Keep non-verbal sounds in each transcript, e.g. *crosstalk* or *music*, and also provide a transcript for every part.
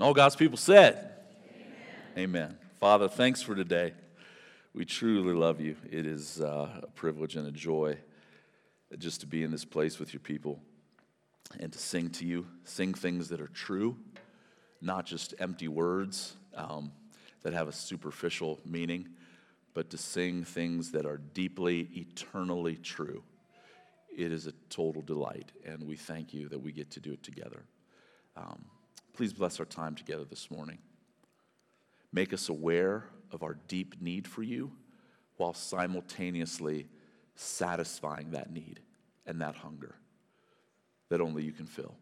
All God's people said, Amen. Amen. Father, thanks for today. We truly love you. It is uh, a privilege and a joy just to be in this place with your people and to sing to you, sing things that are true, not just empty words um, that have a superficial meaning, but to sing things that are deeply, eternally true. It is a total delight, and we thank you that we get to do it together. Um, please bless our time together this morning. Make us aware of our deep need for you while simultaneously satisfying that need and that hunger that only you can fill.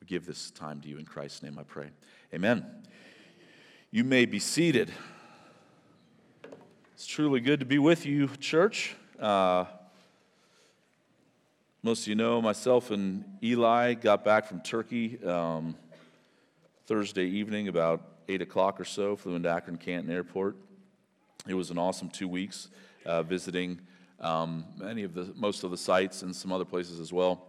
We give this time to you in Christ's name, I pray. Amen. You may be seated. It's truly good to be with you, church. Uh, most of you know myself and Eli got back from Turkey um, Thursday evening about 8 o'clock or so, flew into Akron Canton Airport. It was an awesome two weeks uh, visiting um, many of the, most of the sites and some other places as well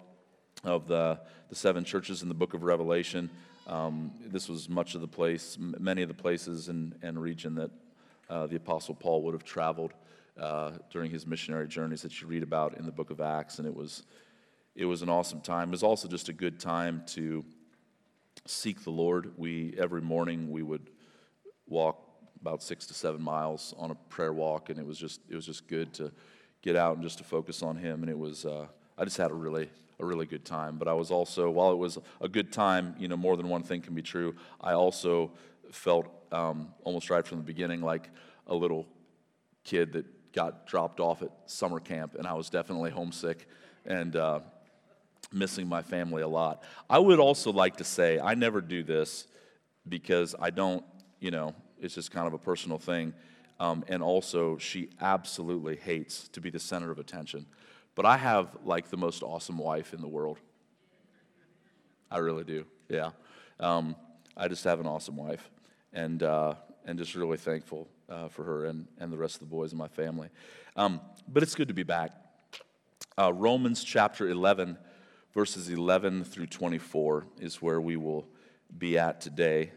of the, the seven churches in the book of Revelation. Um, this was much of the place, many of the places and, and region that uh, the Apostle Paul would have traveled uh, during his missionary journeys that you read about in the book of Acts. And it was, it was an awesome time. It was also just a good time to seek the Lord. We, every morning, we would walk about six to seven miles on a prayer walk, and it was just it was just good to get out and just to focus on Him. And it was uh, I just had a really a really good time. But I was also while it was a good time, you know, more than one thing can be true. I also felt um, almost right from the beginning like a little kid that got dropped off at summer camp, and I was definitely homesick and. Uh, missing my family a lot. I would also like to say I never do this because I don't, you know, it's just kind of a personal thing. Um, and also, she absolutely hates to be the center of attention. But I have like the most awesome wife in the world. I really do. Yeah. Um, I just have an awesome wife, and uh, and just really thankful uh, for her and and the rest of the boys in my family. Um, but it's good to be back. Uh, Romans chapter 11, verses 11 through 24 is where we will be at today.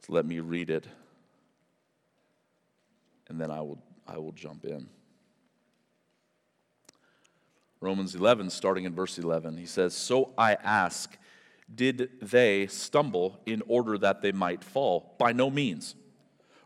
So let me read it, and then I will, I will jump in. Romans 11, starting in verse 11, he says, So I ask, did they stumble in order that they might fall? By no means.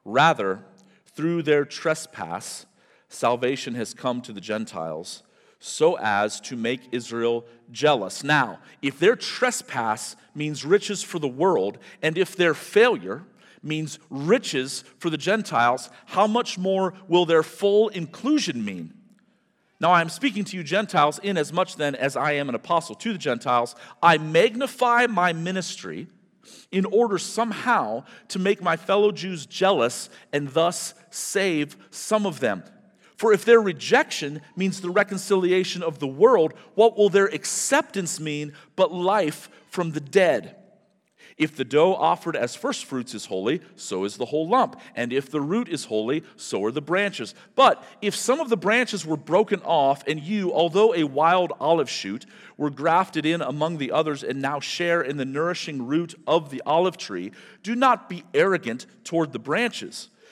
Rather, through their trespass, salvation has come to the Gentiles so as to make Israel jealous. Now, if their trespass means riches for the world, and if their failure means riches for the Gentiles, how much more will their full inclusion mean? Now I am speaking to you, Gentiles, in as much then as I am an apostle to the Gentiles. I magnify my ministry in order somehow to make my fellow Jews jealous and thus save some of them. For if their rejection means the reconciliation of the world, what will their acceptance mean but life from the dead? If the dough offered as firstfruits is holy, so is the whole lump. And if the root is holy, so are the branches. But if some of the branches were broken off, and you, although a wild olive shoot, were grafted in among the others and now share in the nourishing root of the olive tree, do not be arrogant toward the branches.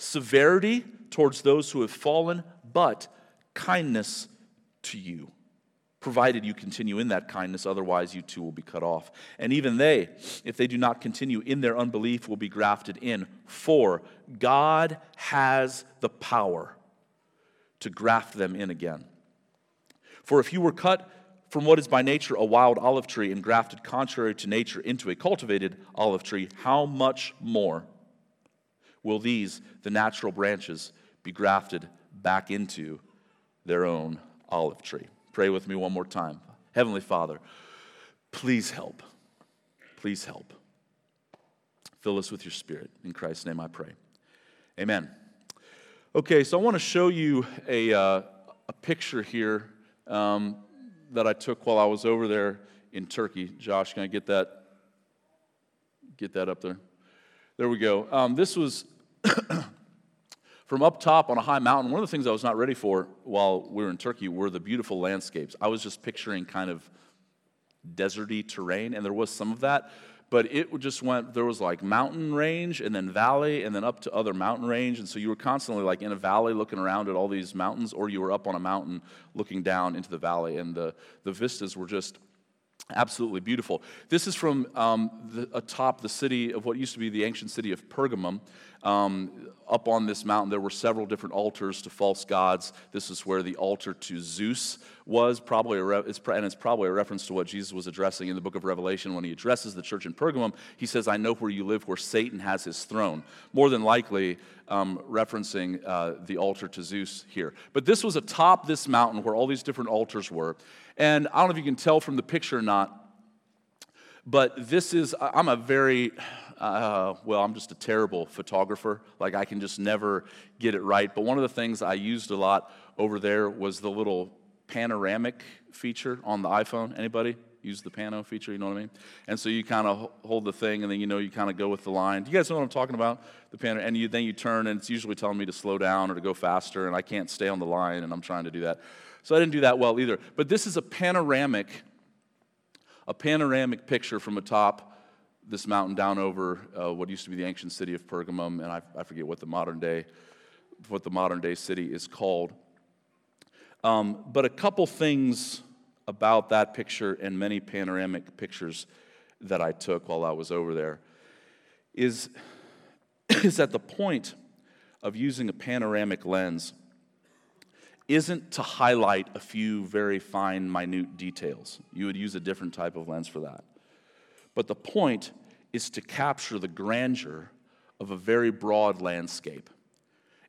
severity towards those who have fallen, but kindness to you, provided you continue in that kindness, otherwise, you too will be cut off. And even they, if they do not continue in their unbelief, will be grafted in. For God has the power to graft them in again. For if you were cut from what is by nature a wild olive tree and grafted contrary to nature into a cultivated olive tree, how much more? Will these, the natural branches, be grafted back into their own olive tree. Pray with me one more time. Heavenly Father, please help. Please help. Fill us with your spirit. In Christ's name I pray. Amen. Okay, so I want to show you a, uh, a picture here um, that I took while I was over there in Turkey. Josh, can I get that? Get that up there. There we go. Um, this was *coughs* from up top on a high mountain. One of the things I was not ready for while we were in Turkey were the beautiful landscapes. I was just picturing kind of deserty terrain, and there was some of that but it just went there was like mountain range and then valley and then up to other mountain range and so you were constantly like in a valley looking around at all these mountains or you were up on a mountain looking down into the valley and the, the vistas were just absolutely beautiful. This is from um, the, atop the city of what used to be the ancient city of Pergamum. Um, up on this mountain, there were several different altars to false gods. This is where the altar to Zeus was, probably re- it's, and it's probably a reference to what Jesus was addressing in the book of Revelation when he addresses the church in Pergamum. He says, I know where you live, where Satan has his throne. More than likely, um, referencing uh, the altar to Zeus here. But this was atop this mountain where all these different altars were. And I don't know if you can tell from the picture or not, but this is, I'm a very, uh, well, I'm just a terrible photographer. Like, I can just never get it right. But one of the things I used a lot over there was the little panoramic feature on the iPhone. Anybody? use the pano feature, you know what I mean? And so you kind of hold the thing, and then you know you kind of go with the line. Do you guys know what I'm talking about? The pano, and you, then you turn, and it's usually telling me to slow down or to go faster, and I can't stay on the line, and I'm trying to do that. So I didn't do that well either. But this is a panoramic, a panoramic picture from atop this mountain down over uh, what used to be the ancient city of Pergamum, and I, I, forget what the modern day, what the modern day city is called. Um, but a couple things about that picture and many panoramic pictures that I took while I was over there is, *clears throat* is that the point of using a panoramic lens isn't to highlight a few very fine, minute details. You would use a different type of lens for that. But the point is to capture the grandeur of a very broad landscape.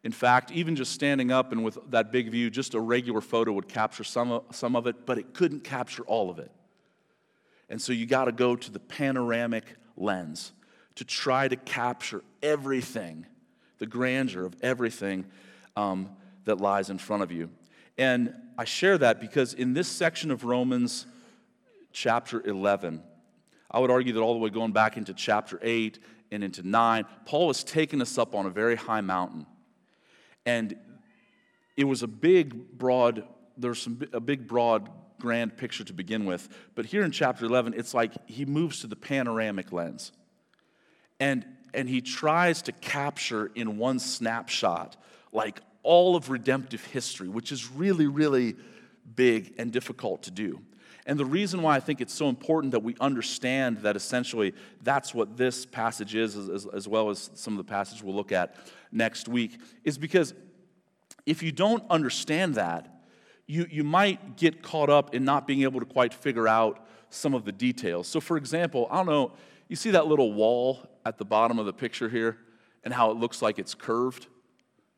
In fact, even just standing up and with that big view, just a regular photo would capture some of, some of it, but it couldn't capture all of it. And so you got to go to the panoramic lens to try to capture everything, the grandeur of everything um, that lies in front of you. And I share that because in this section of Romans chapter 11, I would argue that all the way going back into chapter 8 and into 9, Paul has taken us up on a very high mountain. And it was a big, broad, there's a big, broad, grand picture to begin with. But here in chapter 11, it's like he moves to the panoramic lens. And, and he tries to capture in one snapshot, like all of redemptive history, which is really, really big and difficult to do. And the reason why I think it's so important that we understand that essentially that's what this passage is, as, as, well as some of the passage we'll look at next week, is because if you don't understand that, you, you might get caught up in not being able to quite figure out some of the details. So, for example, I don't know, you see that little wall at the bottom of the picture here and how it looks like it's curved?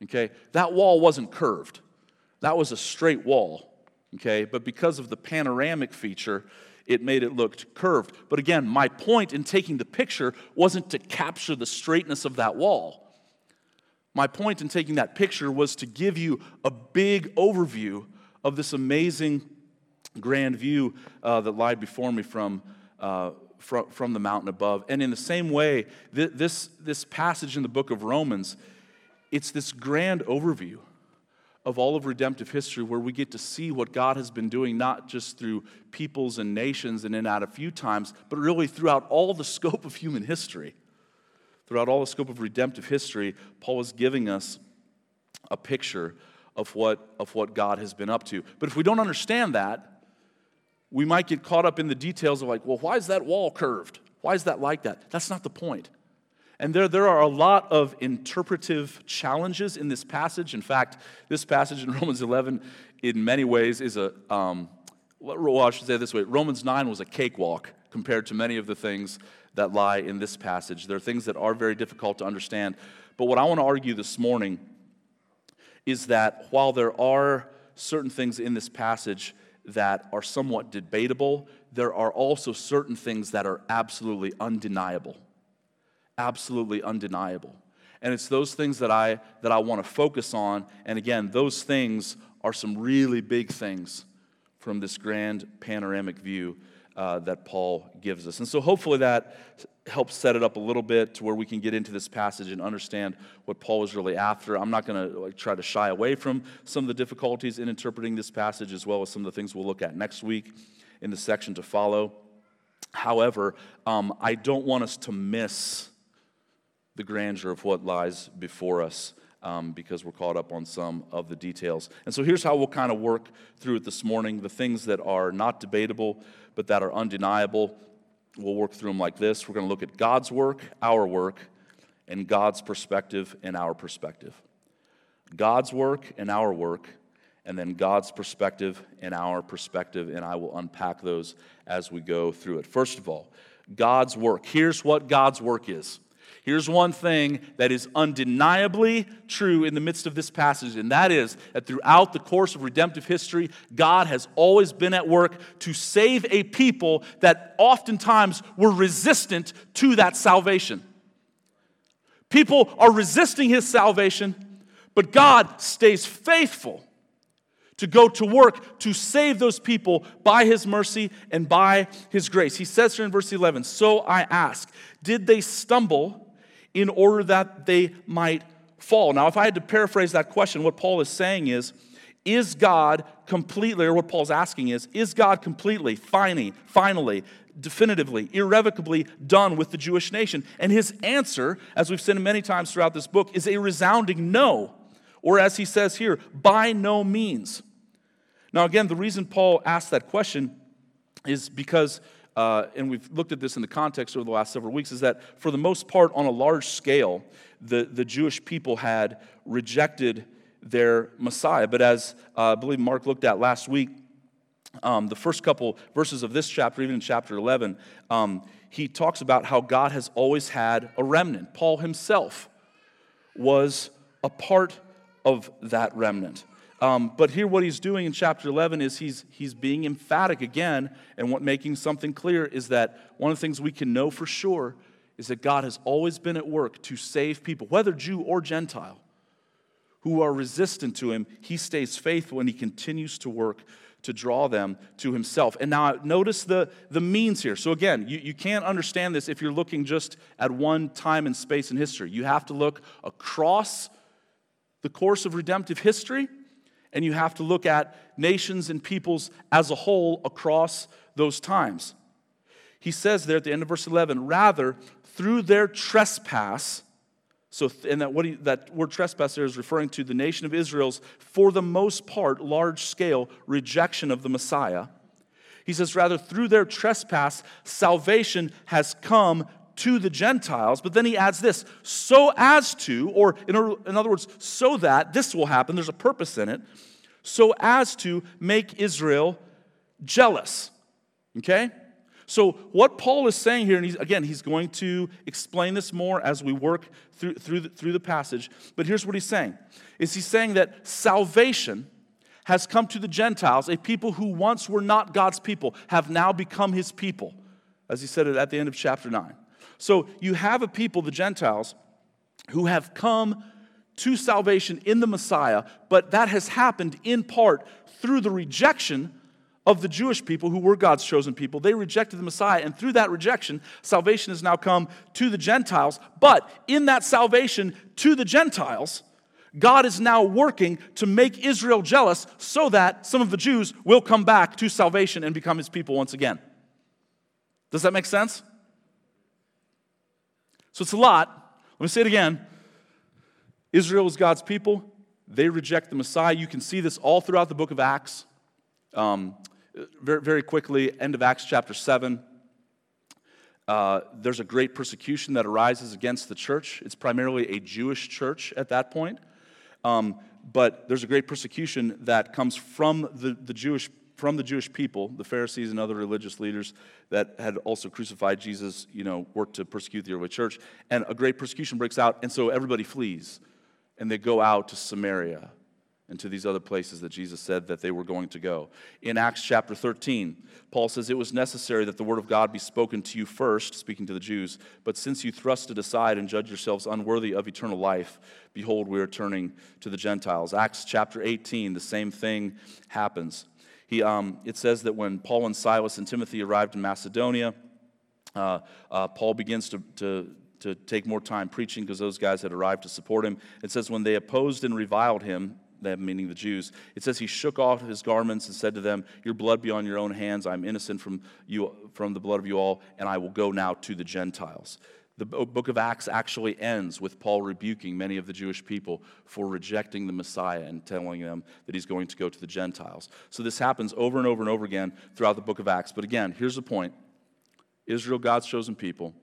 Okay? That wall wasn't curved, that was a straight wall okay? But because of the panoramic feature, it made it look curved. But again, my point in taking the picture wasn't to capture the straightness of that wall. My point in taking that picture was to give you a big overview of this amazing grand view uh, that lied before me from, uh, from, from the mountain above. And in the same way, th- this, this passage in the book of Romans, it's this grand overview of all of redemptive history where we get to see what God has been doing, not just through peoples and nations and in out a few times, but really throughout all the scope of human history. Throughout all the scope of redemptive history, Paul is giving us a picture of what, of what God has been up to. But if we don't understand that, we might get caught up in the details of like, well, why is that wall curved? Why is that like that? That's not the point. And there, there are a lot of interpretive challenges in this passage. In fact, this passage in *laughs* Romans 11, in many ways, is a, um, well, I should say this way Romans 9 was a cakewalk compared to many of the things that lie in this passage. There are things that are very difficult to understand. But what I want to argue this morning is that while there are certain things in this passage that are somewhat debatable, there are also certain things that are absolutely undeniable absolutely undeniable. And it's those things that I, that I want to focus on. And again, those things are some really big things from this grand panoramic view uh, that Paul gives us. And so hopefully that helps set it up a little bit to where we can get into this passage and understand what Paul is really after. I'm not going to like, try to shy away from some of the difficulties in interpreting this passage as well as some of the things we'll look at next week in the section to follow. However, um, I don't want us to miss the grandeur of what lies before us. Um, because we're caught up on some of the details. And so here's how we'll kind of work through it this morning the things that are not debatable, but that are undeniable. We'll work through them like this. We're going to look at God's work, our work, and God's perspective and our perspective. God's work and our work, and then God's perspective and our perspective, and I will unpack those as we go through it. First of all, God's work. Here's what God's work is Here's one thing that is undeniably true in the midst of this passage, and that is that throughout the course of redemptive history, God has always been at work to save a people that oftentimes were resistant to that salvation. People are resisting his salvation, but God stays faithful to go to work to save those people by his mercy and by his grace. He says here in verse 11, So I ask, did they stumble in order that they might fall. Now, if I had to paraphrase that question, what Paul is saying is, is God completely, or what Paul's asking is, is God completely, finally, finally, definitively, irrevocably done with the Jewish nation? And his answer, as we've seen many times throughout this book, is a resounding no. Or as he says here, by no means. Now, again, the reason Paul asked that question is because uh, and we've looked at this in the context over the last several weeks, is that for the most part, on a large scale, the, the Jewish people had rejected their Messiah. But as uh, I believe Mark looked at last week, um, the first couple verses of this chapter, even in chapter 11, um, he talks about how God has always had a remnant. Paul himself was a part of that remnant. Um, but here, what he's doing in chapter 11 is he's, he's being emphatic again, and what making something clear is that one of the things we can know for sure is that God has always been at work to save people, whether Jew or Gentile, who are resistant to him. He stays faithful and he continues to work to draw them to himself. And now notice the, the means here. So again, you, you can't understand this if you're looking just at one time and space in history. You have to look across the course of redemptive history and you have to look at nations and peoples as a whole across those times. He says there at the end of verse 11, rather, through their trespass, so, and that, what he, that word trespass there is referring to the nation of Israel's, for the most part, large scale rejection of the Messiah. He says, rather, through their trespass, salvation has come to the Gentiles. But then he adds this so as to, or in, in other words, so that this will happen, there's a purpose in it, so as to make Israel jealous. Okay? So, what Paul is saying here, and he's, again, he's going to explain this more as we work through, through, the, through the passage, but here's what he's saying is he's saying that salvation has come to the Gentiles, a people who once were not God's people, have now become his people, as he said it at the end of chapter 9. So you have a people, the Gentiles, who have come to salvation in the Messiah, but that has happened in part through the rejection of the Jewish people who were God's chosen people. They rejected the Messiah, and through that rejection, salvation has now come to the Gentiles. But in that salvation to the Gentiles, God is now working to make Israel jealous so that some of the Jews will come back to salvation and become his people once again. Does that make sense? So it's a lot. Let me say it again. Israel is God's people. They reject the Messiah. You can see this all throughout the book of Acts. Um, very, very quickly, end of Acts chapter 7. Uh, there's a great persecution that arises against the church. It's primarily a Jewish church at that point. Um, but there's a great persecution that comes from the, the Jewish from the Jewish people, the Pharisees and other religious leaders that had also crucified Jesus, you know, worked to persecute the early church. And a great persecution breaks out, and so everybody flees and they go out to Samaria and to these other places that Jesus said that they were going to go. In Acts chapter 13, Paul says, It was necessary that the word of God be spoken to you first, speaking to the Jews, but since you thrust it aside and judge yourselves unworthy of eternal life, behold, we are turning to the Gentiles. Acts chapter 18, the same thing happens. He, um, it says that when Paul and Silas and Timothy arrived in Macedonia, uh, uh, Paul begins to, to, to take more time preaching because those guys had arrived to support him. It says, when they opposed and reviled him, them meaning the Jews, it says he shook off his garments and said to them, Your blood be on your own hands. I'm innocent from, you, from the blood of you all, and I will go now to the Gentiles. The book of Acts actually ends with Paul rebuking many of the Jewish people for rejecting the Messiah and telling them that he's going to go to the Gentiles. So this happens over and over and over again throughout the book of Acts. But again, here's the point Israel, God's chosen people,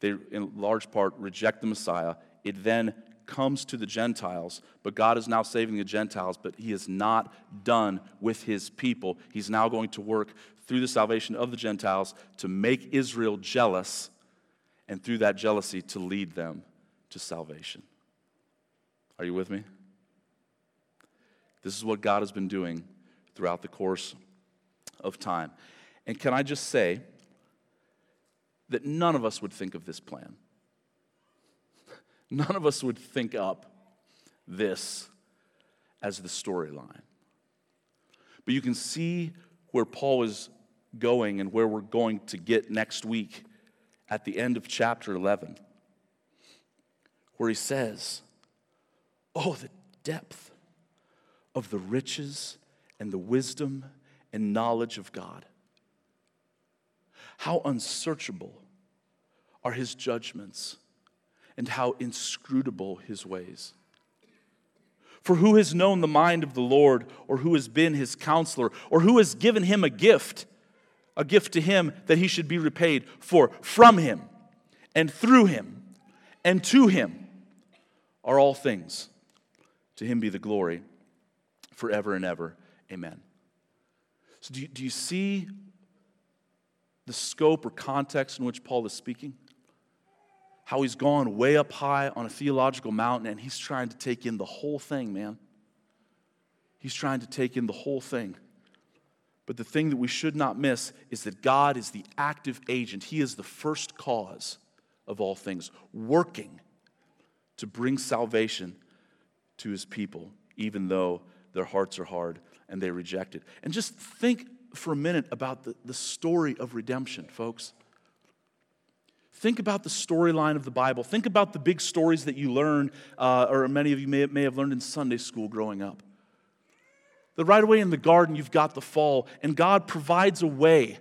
they in large part reject the Messiah. It then comes to the Gentiles, but God is now saving the Gentiles, but He is not done with His people. He's now going to work through the salvation of the Gentiles to make Israel jealous, and through that jealousy to lead them to salvation. Are you with me? This is what God has been doing throughout the course of time. And can I just say that none of us would think of this plan? *laughs* None of us would think up this as the storyline. But you can see where Paul is going and where we're going to get next week at the end of chapter 11, where he says, Oh, the depth of the riches and the wisdom and knowledge of God. How unsearchable are his judgments and how inscrutable his ways. For who has known the mind of the Lord, or who has been his counselor, or who has given him a gift, a gift to him that he should be repaid? For from him, and through him, and to him are all things. To him be the glory forever and ever. Amen. So, do you, do you see the scope or context in which Paul is speaking? how he's gone way up high on a theological mountain and he's trying to take in the whole thing, man. He's trying to take in the whole thing. But the thing that we should not miss is that God is the active agent. He is the first cause of all things, working to bring salvation to his people, even though their hearts are hard and they reject it. And just think for a minute about the, the story of redemption, folks. Think about the storyline of the Bible. Think about the big stories that you learn, uh, or many of you may, may have learned in Sunday school growing up. The right away in the garden, you've got the fall, and God provides a way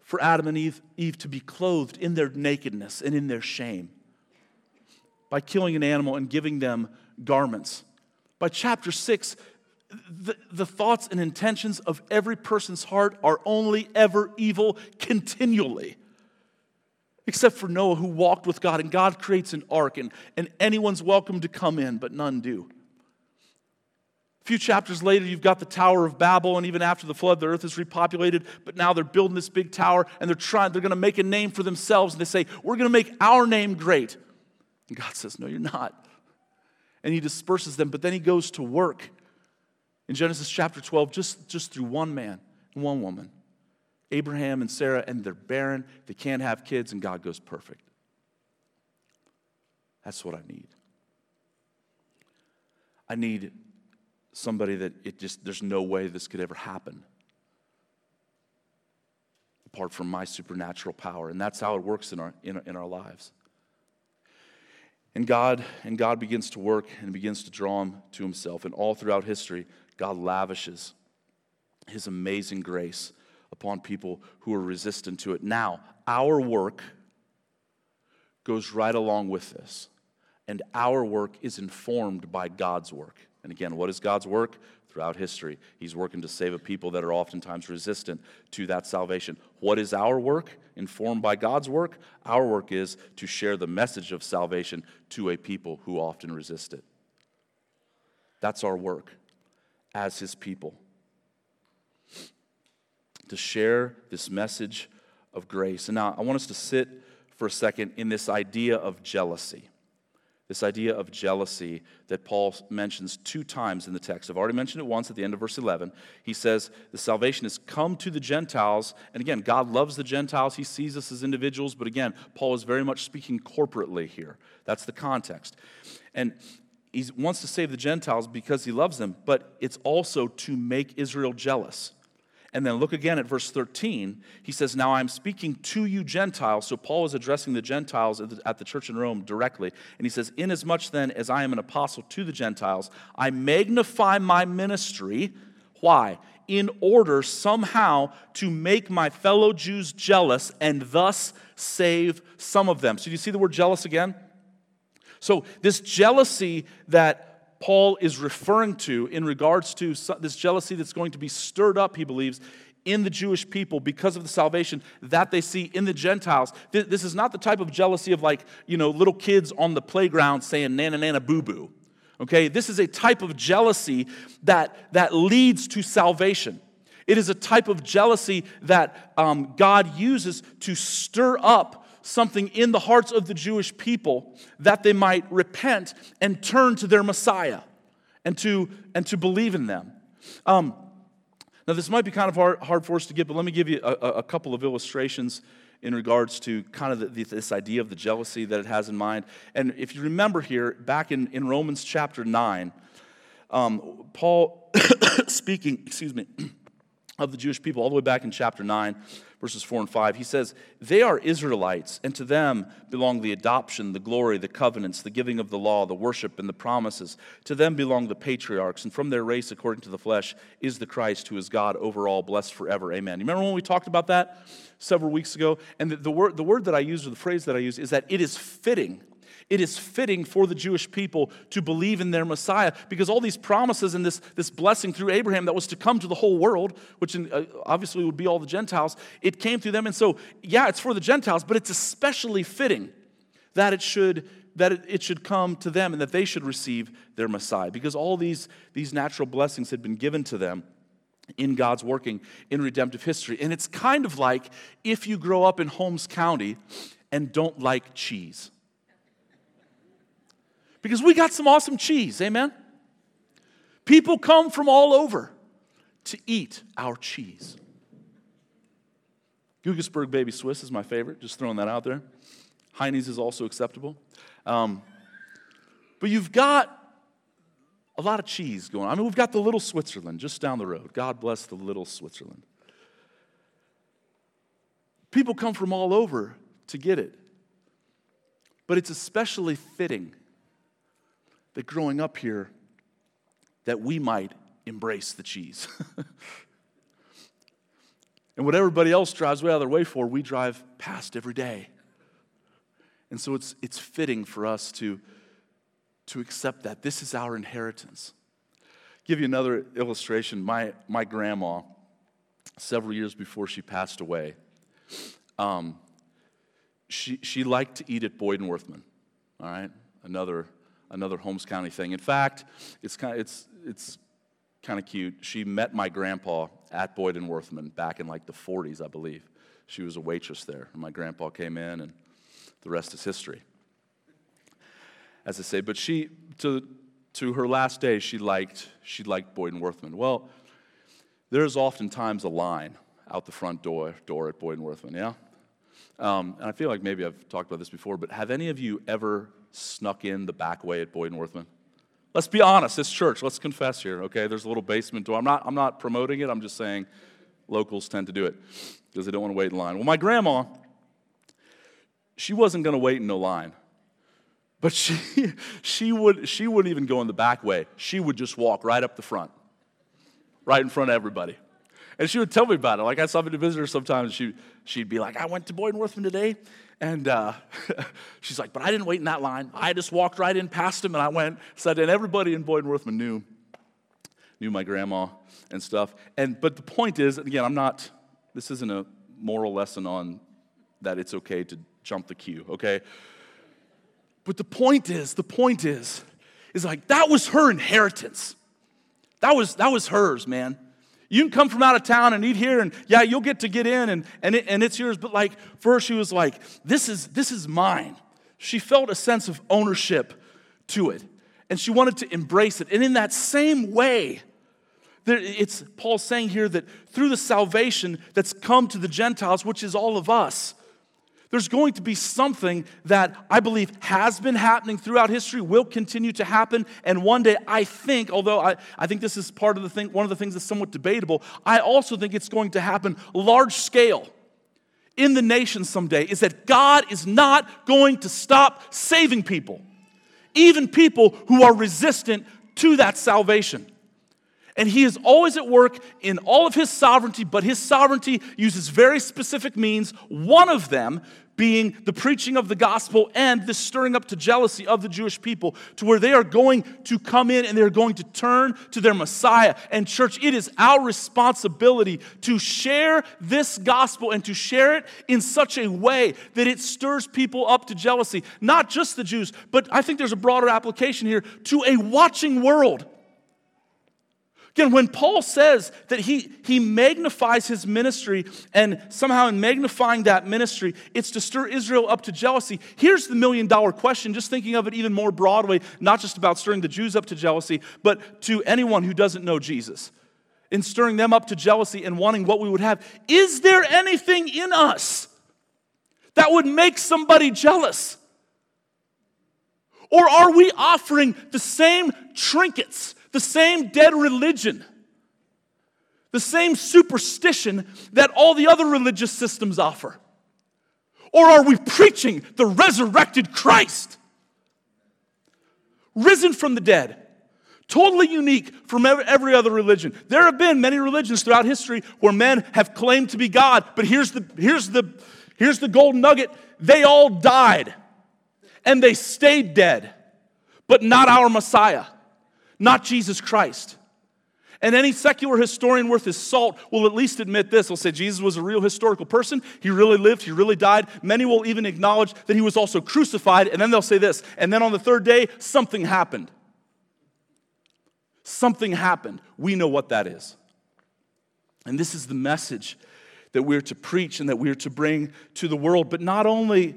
for Adam and Eve, Eve to be clothed in their nakedness and in their shame by killing an animal and giving them garments. By chapter 6, the, the thoughts and intentions of every person's heart are only ever evil continually except for Noah who walked with God, and God creates an ark, and, and anyone's welcome to come in, but none do. A few chapters later, you've got the Tower of Babel, and even after the flood, the earth is repopulated, but now they're building this big tower, and they're trying, they're gonna make a name for themselves, and they say, We're gonna make our name great. And God says, No, you're not. And he disperses them, but then he goes to work in Genesis chapter 12, just, just through one man and one woman. Abraham and Sarah, and they're barren. They can't have kids, and God goes perfect. That's what I need. I need somebody that it just, there's no way this could ever happen apart from my supernatural power. And that's how it works in our, in, in our lives. And God, and God begins to work and begins to draw him to himself. And all throughout history, God lavishes his amazing grace upon people who are resistant to it. Now, our work goes right along with this, and our work is informed by God's work. And again, what is God's work? Throughout history, He's working to save a people that are oftentimes resistant to that salvation. What is our work? Informed by God's work? Our work is to share the message of salvation to a people who often resist it. That's our work as His people to share this message of grace. And now I want us to sit for a second in this idea of jealousy. This idea of jealousy that Paul mentions two times in the text. I've already mentioned it once at the end of verse 11. He says, The salvation has come to the Gentiles. And again, God loves the Gentiles. He sees us as individuals. But again, Paul is very much speaking corporately here. That's the context. And he wants to save the Gentiles because he loves them, but it's also to make Israel jealous. And then look again at verse 13. He says, Now I'm speaking to you Gentiles. So Paul is addressing the Gentiles at the, at the, church in Rome directly. And he says, Inasmuch then as I am an apostle to the Gentiles, I magnify my ministry. Why? In order somehow to make my fellow Jews jealous and thus save some of them. So do you see the word jealous again? So this jealousy that Paul is referring to in regards to this jealousy that's going to be stirred up, he believes, in the Jewish people because of the salvation that they see in the Gentiles. This is not the type of jealousy of like, you know, little kids on the playground saying nana nana boo boo. Okay, this is a type of jealousy that, that leads to salvation. It is a type of jealousy that um, God uses to stir up something in the hearts of the Jewish people that they might repent and turn to their Messiah and to, and to believe in them. Um, now, this might be kind of hard, hard for us to get, but let me give you a, a couple of illustrations in regards to kind of the, this idea of the jealousy that it has in mind. And if you remember here, back in, in Romans chapter 9, um, Paul *coughs* speaking, excuse me, *coughs* of the Jewish people, all the way back in chapter 9, verses 4 and 5, he says, They are Israelites, and to them belong the adoption, the glory, the covenants, the giving of the law, the worship, and the promises. To them belong the patriarchs, and from their race, according to the flesh, is the Christ, who is God over all, blessed forever. Amen. You remember when we talked about that several weeks ago? And the, the, word, the word that I use, or the phrase that I use, is that it is fitting it is fitting for the Jewish people to believe in their Messiah because all these promises and this, this blessing through Abraham that was to come to the whole world, which uh, obviously would be all the Gentiles, it came through them. And so, yeah, it's for the Gentiles, but it's especially fitting that it should that it should come to them and that they should receive their Messiah because all these, these natural blessings had been given to them in God's working in redemptive history. And it's kind of like if you grow up in Holmes County and don't like cheese because we got some awesome cheese, amen? People come from all over to eat our cheese. Guggisberg Baby Swiss is my favorite, just throwing that out there. Heini's is also acceptable. Um, but you've got a lot of cheese going on. I mean, we've got the little Switzerland just down the road. God bless the little Switzerland. People come from all over to get it. But it's especially fitting that growing up here, that we might embrace the cheese. *laughs* and what everybody else drives way out of their way for, we drive past every day. And so it's, it's fitting for us to, to accept that. This is our inheritance. give you another illustration. My, my grandma, several years before she passed away, um, she, she liked to eat at Boyd and Wurthmann, all right? Another another Holmes County thing. In fact, it's kind of, it's, it's kind of cute. She met my grandpa at Boyd and Wurthmann back in like the 40s, I believe. She was a waitress there. And my grandpa came in, and the rest is history. As I say, but she, to, to her last day, she liked, she liked Boyd and Wurthmann. Well, there's oftentimes a line out the front door, door at Boyd and Wurthmann, yeah? Um, and I feel like maybe I've talked about this before, but have any of you ever snuck in the back way at Boyd and Wurthmann? Let's be honest, this church, let's confess here, okay? There's a little basement door. I'm not, I'm not promoting it, I'm just saying locals tend to do it because they don't want to wait in line. Well, my grandma, she wasn't going to wait in no line. But she, *laughs* she, would, she wouldn't even go in the back way. She would just walk right up the front, right in front of everybody. And she would tell me about it. Like I saw to visit her sometimes. She, she'd be like, I went to Boyd and Wurthmann today. And uh, *laughs* she's like, but I didn't wait in that line. I just walked right in past him and I went, said, and everybody in Boyd and Wurthmann knew, knew my grandma and stuff. And, but the point is, again, I'm not, this isn't a moral lesson on that it's okay to jump the queue, okay? But the point is, the point is, is like that was her inheritance. That was, that was hers, man. You can come from out of town and eat here, and yeah, you'll get to get in, and, and, it, and it's yours. But like, her, she was like, this is, this is mine. She felt a sense of ownership to it. And she wanted to embrace it. And in that same way, there, it's Paul saying here that through the salvation that's come to the Gentiles, which is all of us, there's going to be something that I believe has been happening throughout history, will continue to happen, and one day I think, although I, I think this is part of the thing, one of the things that's somewhat debatable, I also think it's going to happen large scale in the nation someday, is that God is not going to stop saving people, even people who are resistant to that salvation. And he is always at work in all of his sovereignty, but his sovereignty uses very specific means. One of them being the preaching of the gospel and the stirring up to jealousy of the Jewish people to where they are going to come in and they're going to turn to their Messiah. And, church, it is our responsibility to share this gospel and to share it in such a way that it stirs people up to jealousy. Not just the Jews, but I think there's a broader application here to a watching world. Again, when Paul says that he, he magnifies his ministry, and somehow in magnifying that ministry, it's to stir Israel up to jealousy, here's the million dollar question, just thinking of it even more broadly, not just about stirring the Jews up to jealousy, but to anyone who doesn't know Jesus, in stirring them up to jealousy and wanting what we would have. Is there anything in us that would make somebody jealous? Or are we offering the same trinkets? The same dead religion, the same superstition that all the other religious systems offer? Or are we preaching the resurrected Christ? Risen from the dead, totally unique from every other religion. There have been many religions throughout history where men have claimed to be God, but here's the, here's the, here's the golden nugget they all died and they stayed dead, but not our Messiah not Jesus Christ. And any secular historian worth his salt will at least admit this. Will say Jesus was a real historical person. He really lived. He really died. Many will even acknowledge that he was also crucified. And then they'll say this. And then on the third day, something happened. Something happened. We know what that is. And this is the message that we're to preach and that we're to bring to the world. But not only,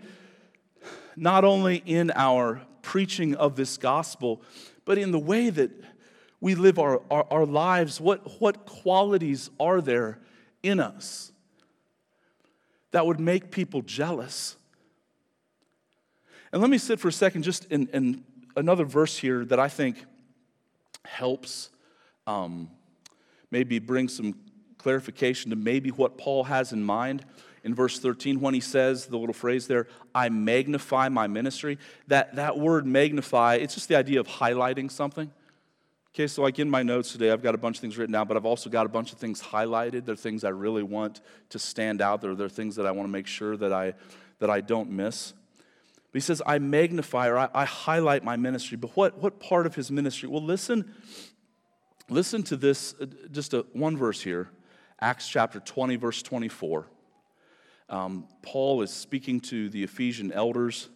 not only in our preaching of this gospel, but in the way that we live our, our, our lives, what, what qualities are there in us that would make people jealous? And let me sit for a second just in, in another verse here that I think helps um, maybe bring some clarification to maybe what Paul has in mind in verse 13 when he says the little phrase there, I magnify my ministry. That, that word magnify, it's just the idea of highlighting something. Okay, so like in my notes today, I've got a bunch of things written down, but I've also got a bunch of things highlighted. They're things I really want to stand out. They're, they're things that I want to make sure that I, that I don't miss. But he says, I magnify or I, I highlight my ministry. But what, what part of his ministry? Well, listen, listen to this, uh, just a, one verse here Acts chapter 20, verse 24. Um, Paul is speaking to the Ephesian elders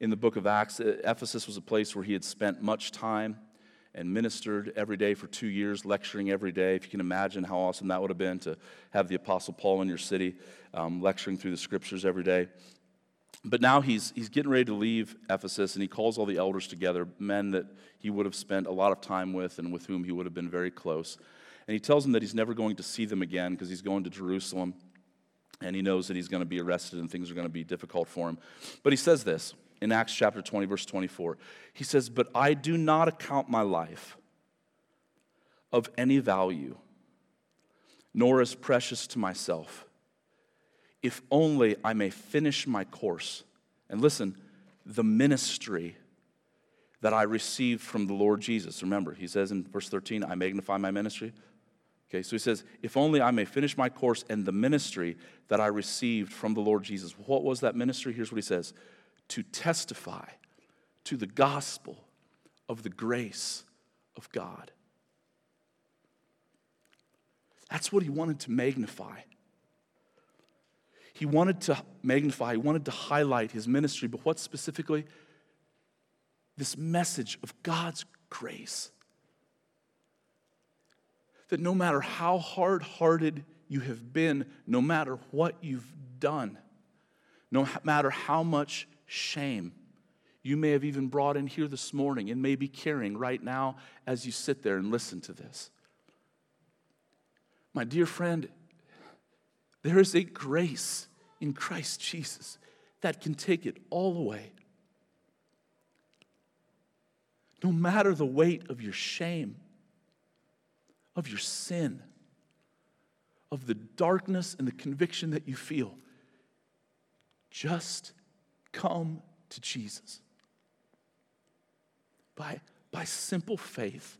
in the book of Acts. Ephesus was a place where he had spent much time and ministered every day for two years, lecturing every day. If you can imagine how awesome that would have been to have the Apostle Paul in your city, um, lecturing through the scriptures every day. But now he's, he's getting ready to leave Ephesus, and he calls all the elders together, men that he would have spent a lot of time with and with whom he would have been very close. And he tells them that he's never going to see them again because he's going to Jerusalem and he knows that he's going to be arrested and things are going to be difficult for him. But he says this in Acts chapter 20, verse 24. He says, But I do not account my life of any value, nor as precious to myself, if only I may finish my course. And listen, the ministry that I received from the Lord Jesus. Remember, he says in verse 13, I magnify my ministry. Okay, so he says, If only I may finish my course and the ministry that I received from the Lord Jesus. What was that ministry? Here's what he says to testify to the gospel of the grace of God. That's what he wanted to magnify. He wanted to magnify, he wanted to highlight his ministry, but what specifically? This message of God's grace that no matter how hard hearted you have been, no matter what you've done, no matter how much shame you may have even brought in here this morning and may be carrying right now as you sit there and listen to this. My dear friend, there is a grace in Christ Jesus that can take it all away. No matter the weight of your shame, of your sin, of the darkness and the conviction that you feel, just come to Jesus. By, by simple faith,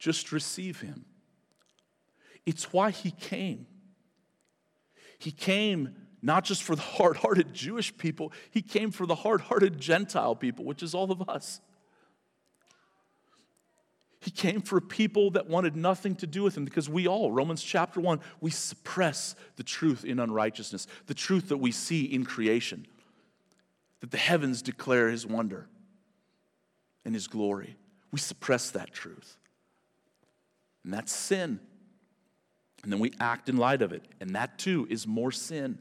just receive Him. It's why He came. He came not just for the hard hearted Jewish people, He came for the hard hearted Gentile people, which is all of us. He came for people that wanted nothing to do with him because we all, Romans chapter 1, we suppress the truth in unrighteousness, the truth that we see in creation, that the heavens declare his wonder and his glory. We suppress that truth. And that's sin. And then we act in light of it. And that too is more sin.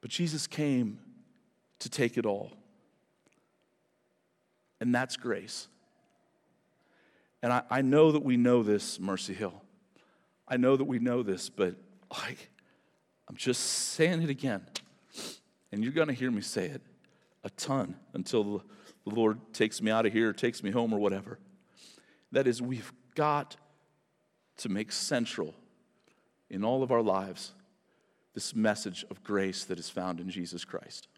But Jesus came to take it all. And that's grace. And I, I know that we know this, Mercy Hill. I know that we know this, but I'm just saying it again. And you're going to hear me say it a ton until the Lord takes me out of here, takes me home, or whatever. That is, we've got to make central in all of our lives this message of grace that is found in Jesus Christ.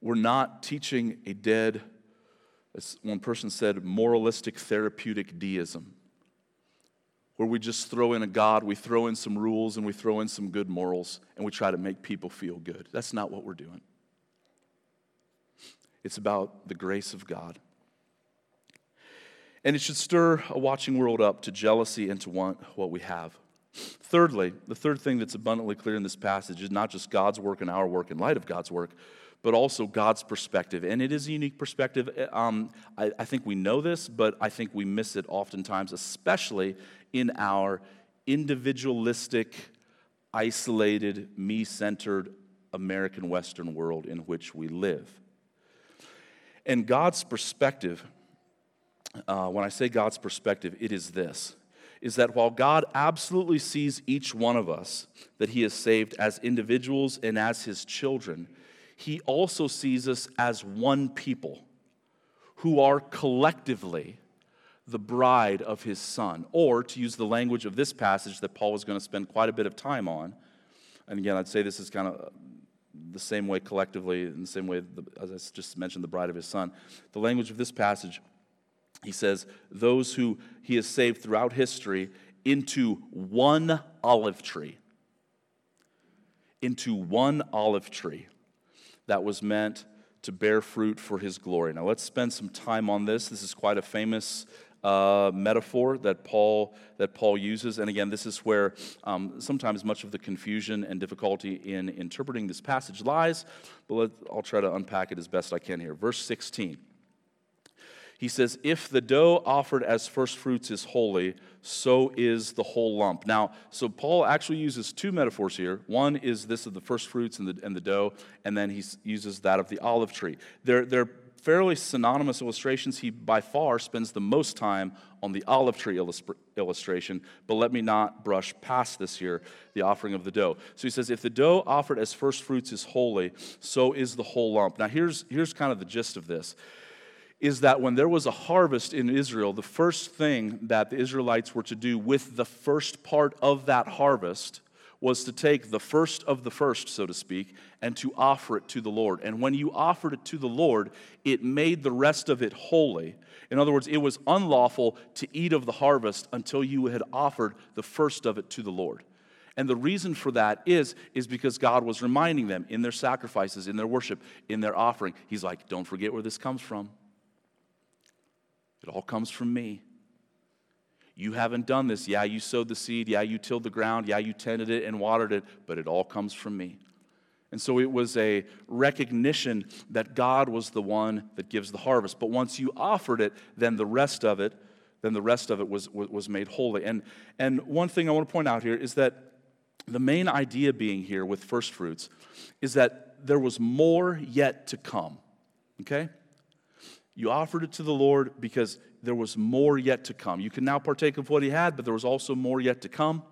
We're not teaching a dead, as one person said, moralistic therapeutic deism, where we just throw in a God, we throw in some rules, and we throw in some good morals, and we try to make people feel good. That's not what we're doing. It's about the grace of God. And it should stir a watching world up to jealousy and to want what we have. Thirdly, the third thing that's abundantly clear in this passage is not just God's work and our work in light of God's work, but also God's perspective. And it is a unique perspective. Um, I, I think we know this, but I think we miss it oftentimes, especially in our individualistic, isolated, me centered American Western world in which we live. And God's perspective, uh, when I say God's perspective, it is this is that while God absolutely sees each one of us that He has saved as individuals and as His children, he also sees us as one people who are collectively the bride of his son. Or, to use the language of this passage that Paul was going to spend quite a bit of time on, and again, I'd say this is kind of uh, the same way collectively, in the same way, as I just mentioned, the bride of his son. The language of this passage, he says, those who he has saved throughout history into one olive tree. Into one olive tree that was meant to bear fruit for his glory. Now, let's spend some time on this. This is quite a famous uh, metaphor that Paul that Paul uses, and again, this is where um, sometimes much of the confusion and difficulty in interpreting this passage lies. But let, I'll try to unpack it as best I can here. Verse 16. He says, If the dough offered as first fruits is holy, so is the whole lump. Now, so Paul actually uses two metaphors here. One is this of the first fruits and the, and the dough, and then he uses that of the olive tree. They're, they're fairly synonymous illustrations. He by far spends the most time on the olive tree illustration, but let me not brush past this here the offering of the dough. So he says, If the dough offered as first fruits is holy, so is the whole lump. Now, here's, here's kind of the gist of this is that when there was a harvest in Israel, the first thing that the Israelites were to do with the first part of that harvest was to take the first of the first, so to speak, and to offer it to the Lord. And when you offered it to the Lord, it made the rest of it holy. In other words, it was unlawful to eat of the harvest until you had offered the first of it to the Lord. And the reason for that is, is because God was reminding them in their sacrifices, in their worship, in their offering. He's like, don't forget where this comes from. It all comes from me. You haven't done this. Yeah, you sowed the seed. Yeah, you tilled the ground. Yeah, you tended it and watered it, but it all comes from me. And so it was a recognition that God was the one that gives the harvest. But once you offered it, then the rest of it, then the rest of it was, was made holy. And, and one thing I want to point out here is that the main idea being here with first fruits is that there was more yet to come. Okay? You offered it to the Lord because there was more yet to come. You can now partake of what he had, but there was also more yet to come.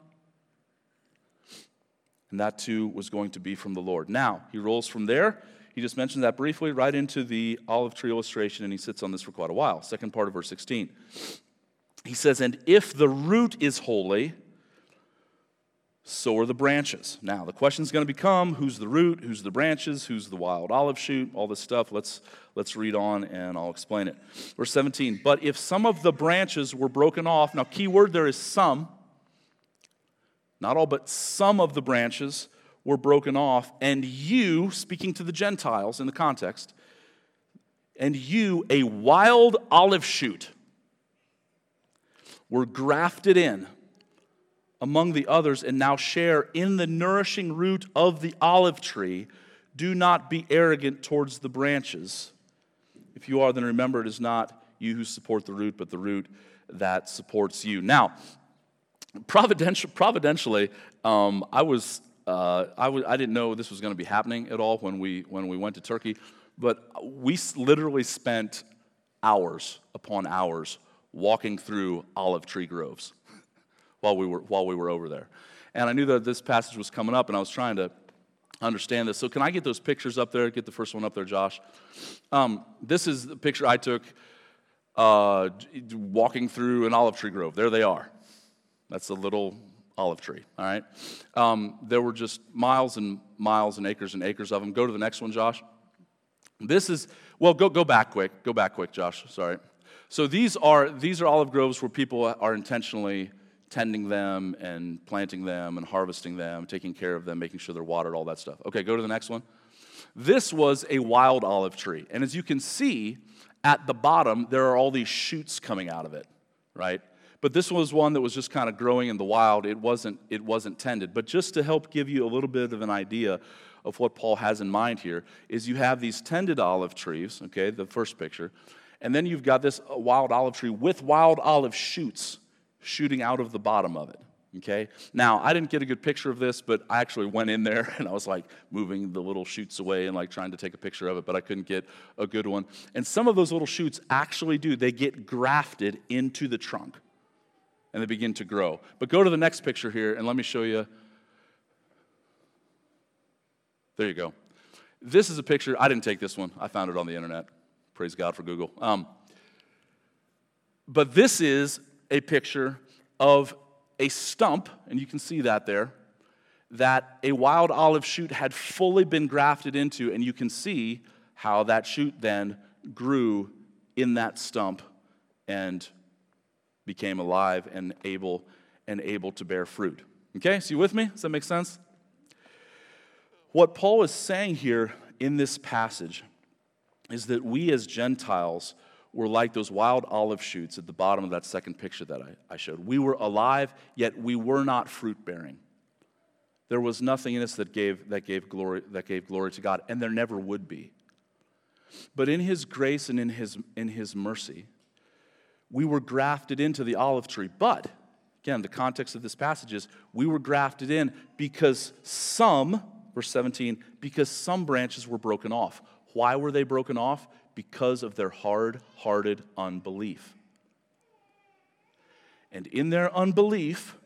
And that too was going to be from the Lord. Now, he rolls from there. He just mentioned that briefly right into the olive tree illustration, and he sits on this for quite a while. Second part of verse 16. He says, And if the root is holy, so are the branches. Now, the question is going to become who's the root, who's the branches, who's the wild olive shoot, all this stuff. Let's, let's read on and I'll explain it. Verse 17, but if some of the branches were broken off, now, key word there is some, not all, but some of the branches were broken off, and you, speaking to the Gentiles in the context, and you, a wild olive shoot, were grafted in among the others and now share in the nourishing root of the olive tree. Do not be arrogant towards the branches. If you are, then remember it is not you who support the root, but the root that supports you. Now, providential, providentially, um, I was uh, I w- I didn't know this was going to be happening at all when we when we went to Turkey, but we literally spent hours upon hours walking through olive tree groves while we were, while we were over there. And I knew that this passage was coming up, and I was trying to understand this. So, can I get those pictures up there? Get the first one up there, Josh. Um, this is the picture I took uh, walking through an olive tree grove. There they are. That's a little olive tree, all right? Um, there were just miles and miles and acres and acres of them. Go to the next one, Josh. This is, well, go, go back quick. Go back quick, Josh. Sorry. So these are, these are olive groves where people are intentionally tending them and planting them and harvesting them, taking care of them, making sure they're watered, all that stuff. Okay, go to the next one. This was a wild olive tree. And as you can see, at the bottom, there are all these shoots coming out of it, right? But this was one that was just kind of growing in the wild. It wasn't, it wasn't tended. But just to help give you a little bit of an idea of what Paul has in mind here, is you have these tended olive trees, okay, the first picture, and then you've got this uh, wild olive tree with wild olive shoots shooting out of the bottom of it. Okay? Now, I didn't get a good picture of this, but I actually went in there *laughs* and I was like moving the little shoots away and like trying to take a picture of it, but I couldn't get a good one. And some of those little shoots actually do, they get grafted into the trunk and they begin to grow. But go to the next picture here and let me show you. There you go. This is a picture. I didn't take this one, I found it on the internet. Praise God for Google. Um, but this is a picture of a stump, and you can see that there, that a wild olive shoot had fully been grafted into, and you can see how that shoot then grew in that stump and became alive and able and able to bear fruit. Okay, so you with me? Does that make sense? What Paul is saying here in this passage is that we as Gentiles were like those wild olive shoots at the bottom of that second picture that I, I showed. We were alive, yet we were not fruit bearing. There was nothing in us that gave, that, gave glory, that gave glory to God, and there never would be. But in His grace and in His, in his mercy, we were grafted into the olive tree. But, again, the context of this passage is we were grafted in because some, verse 17, because some branches were broken off. Why were they broken off? Because of their hard hearted unbelief. And in their unbelief,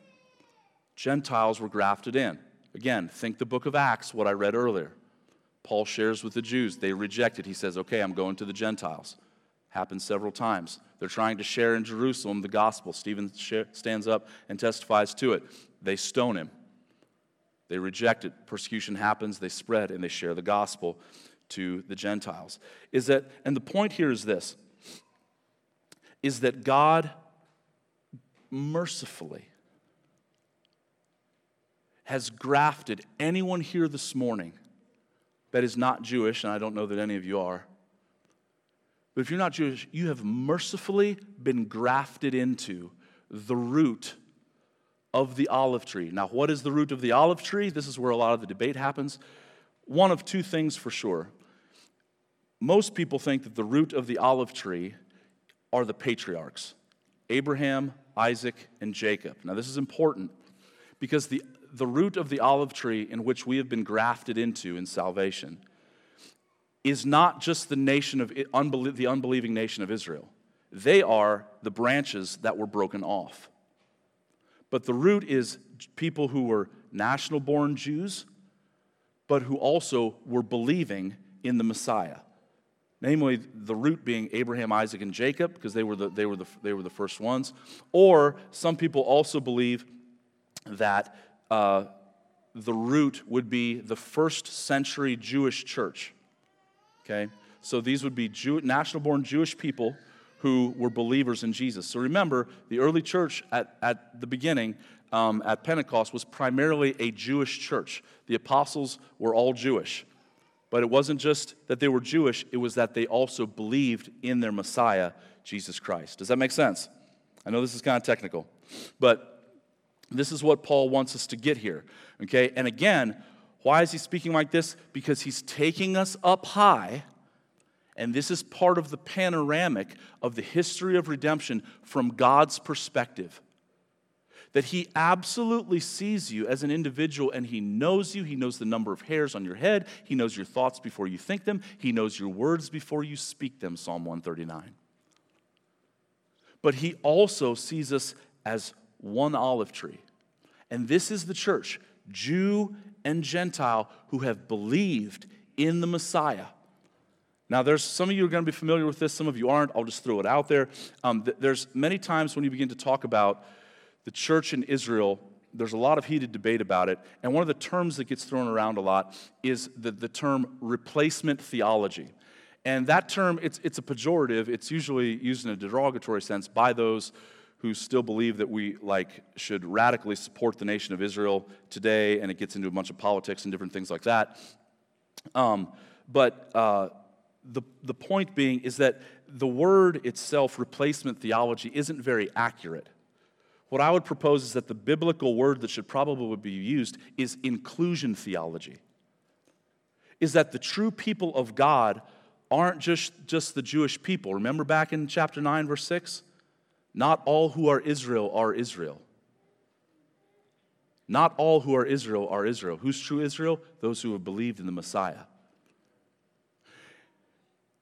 Gentiles were grafted in. Again, think the book of Acts, what I read earlier. Paul shares with the Jews. They rejected. He says, Okay, I'm going to the Gentiles. Happens several times. They're trying to share in Jerusalem the gospel. Stephen stands up and testifies to it. They stone him. They reject it. Persecution happens. They spread and they share the gospel to the Gentiles. Is that, and the point here is this, is that God mercifully has grafted anyone here this morning that is not Jewish, and I don't know that any of you are. But if you're not Jewish, you have mercifully been grafted into the root of the olive tree. Now, what is the root of the olive tree? This is where a lot of the debate happens. One of two things for sure most people think that the root of the olive tree are the patriarchs Abraham, Isaac, and Jacob. Now, this is important because the, the root of the olive tree in which we have been grafted into in salvation is not just the nation of the unbelieving nation of Israel. They are the branches that were broken off. But the root is people who were national born Jews, but who also were believing in the Messiah. Namely, the root being Abraham, Isaac, and Jacob, because they were the, they were the, they were the first ones. Or some people also believe that uh, the root would be the first century Jewish church. Okay? So these would be Jew, national born Jewish people who were believers in Jesus. So remember, the early church at, at the beginning, um, at Pentecost, was primarily a Jewish church. The apostles were all Jewish. But it wasn't just that they were Jewish, it was that they also believed in their Messiah, Jesus Christ. Does that make sense? I know this is kind of technical, but this is what Paul wants us to get here. Okay? And again, why is he speaking like this? Because he's taking us up high and this is part of the panoramic of the history of redemption from God's perspective. That He absolutely sees you as an individual and He knows you. He knows the number of hairs on your head. He knows your thoughts before you think them. He knows your words before you speak them, Psalm 139. But He also sees us as one olive tree. And this is the church, Jew and Gentile, who have believed in the Messiah. Now, there's some of you are going to be familiar with this, some of you aren't. I'll just throw it out there. Um, th- there's many times when you begin to talk about the church in Israel, there's a lot of heated debate about it. And one of the terms that gets thrown around a lot is the, the term replacement theology. And that term, it's, it's a pejorative. It's usually used in a derogatory sense by those who still believe that we like should radically support the nation of Israel today, and it gets into a bunch of politics and different things like that. Um, but uh, the, the point being is that the word itself, replacement theology, isn't very accurate. What I would propose is that the biblical word that should probably be used is inclusion theology. Is that the true people of God aren't just, just the Jewish people. Remember back in chapter 9, verse 6? Not all who are Israel are Israel. Not all who are Israel are Israel. Who's true Israel? Those who have believed in the Messiah.